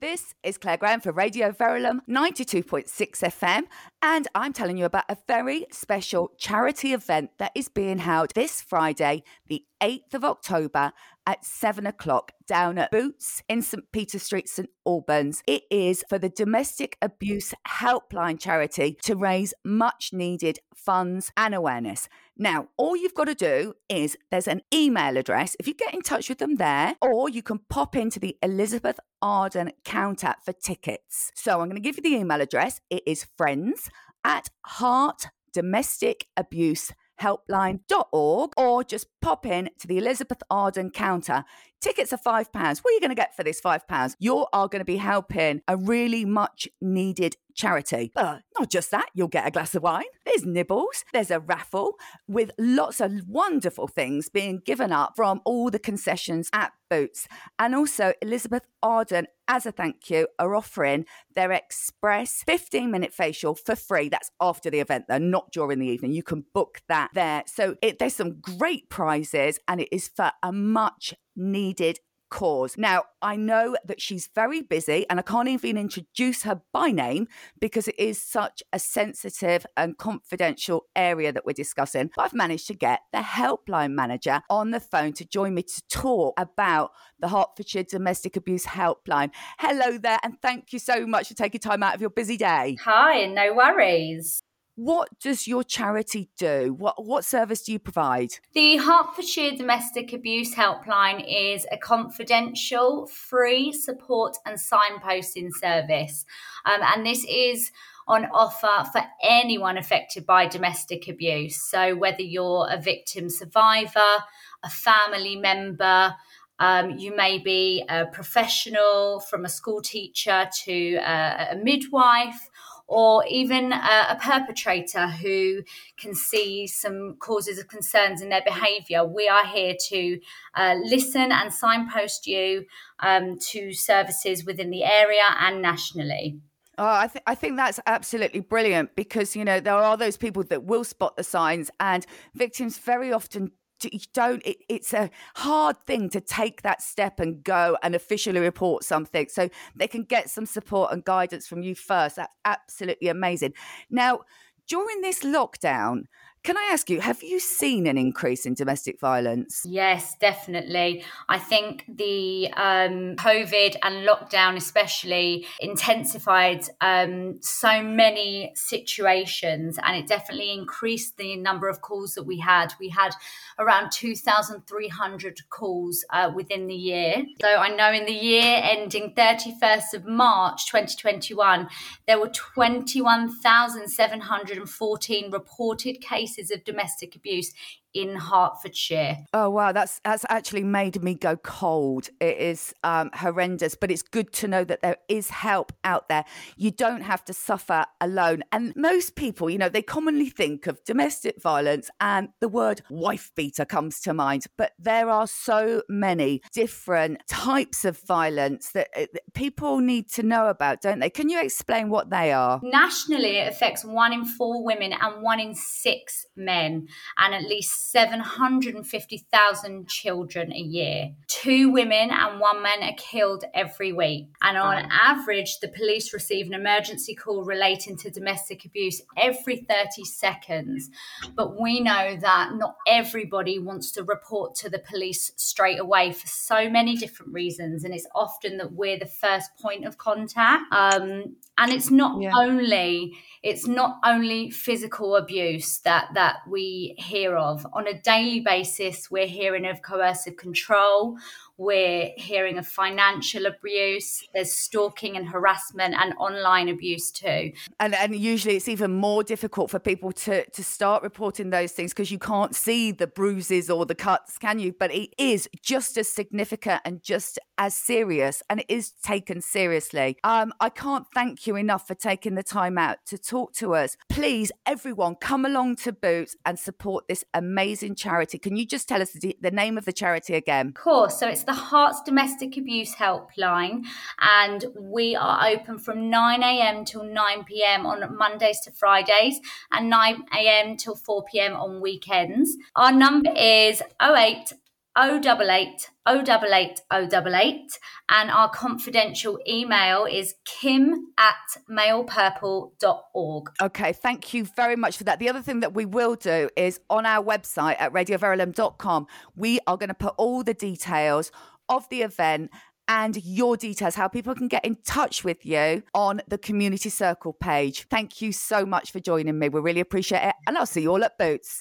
This is Claire Graham for Radio Verulam 92.6 FM, and I'm telling you about a very special charity event that is being held this Friday, the 8th of October at 7 o'clock down at Boots in St. Peter Street, St. Albans. It is for the Domestic Abuse Helpline charity to raise much needed funds and awareness. Now, all you've got to do is there's an email address. If you get in touch with them there, or you can pop into the Elizabeth Arden counter for tickets. So I'm going to give you the email address. It is friends at heart domestic abuse helpline.org or just pop in to the Elizabeth Arden counter. Tickets are £5. What are you going to get for this £5? You are going to be helping a really much needed charity. But not just that, you'll get a glass of wine, there's nibbles, there's a raffle with lots of wonderful things being given up from all the concessions at Boots. And also, Elizabeth Arden, as a thank you, are offering their express 15 minute facial for free. That's after the event, though, not during the evening. You can book that there. So it, there's some great prizes, and it is for a much needed cause. Now, I know that she's very busy and I can't even introduce her by name because it is such a sensitive and confidential area that we're discussing. But I've managed to get the helpline manager on the phone to join me to talk about the Hertfordshire Domestic Abuse Helpline. Hello there, and thank you so much for taking time out of your busy day. Hi, no worries. What does your charity do? What what service do you provide? The Hertfordshire Domestic Abuse Helpline is a confidential, free support and signposting service, um, and this is on offer for anyone affected by domestic abuse. So whether you're a victim survivor, a family member. Um, you may be a professional from a school teacher to a, a midwife or even a, a, perpetrator who can see some causes of concerns in their behaviour, we are here to uh, listen and signpost you um, to services within the area and nationally. Oh, I, th- I think that's absolutely brilliant because, you know, there are those people that will spot the signs, and victims very often don't it, it's a hard thing to take that step and go and officially report something. So they can get some support and guidance from you first. That's absolutely amazing. Now during this lockdown can I ask you, have you seen an increase in domestic violence? Yes, definitely. I think the um, COVID and lockdown, especially, intensified um, so many situations and it definitely increased the number of calls that we had. We had around 2,300 calls uh, within the year. So I know in the year ending 31st of March 2021, there were 21,714 reported cases cases of domestic abuse in Hertfordshire. Oh wow, that's that's actually made me go cold. It is um, horrendous, but it's good to know that there is help out there. You don't have to suffer alone. And most people, you know, they commonly think of domestic violence and the word wife beater comes to mind, but there are so many different types of violence that, uh, that people need to know about, don't they? Can you explain what they are? Nationally, it affects one in four women and one in six men, and at least 750,000 children a year. Two women and one man are killed every week. And on average, the police receive an emergency call relating to domestic abuse every 30 seconds. But we know that not everybody wants to report to the police straight away for so many different reasons. And it's often that we're the first point of contact. Um, and it's not yeah. only it's not only physical abuse that that we hear of. On a daily basis we're hearing of coercive control we're hearing of financial abuse there's stalking and harassment and online abuse too. And and usually it's even more difficult for people to to start reporting those things because you can't see the bruises or the cuts can you? But it is just as significant and just as serious and it is taken seriously. Um i can't thank you enough for taking the time out to talk to us. Please everyone come along to boots and support this amazing charity. Can you just tell us the, the name of the charity again? Of course so it's the Herts Domestic Abuse Helpline, and we are open from 9 a.m. till 9 p.m. on Mondays to Fridays and 9 a.m. till 4 p.m. on weekends. Our number is 08 088 088 088 and our confidential email is kim at malepurple.org. Okay, thank you very much for that. The other thing that we will do is on our website at radioverulam.com, we are going to put all the details of the event and your details, how people can get in touch with you on the community circle page. Thank you so much for joining me. We really appreciate it. And I'll see you all at Boots.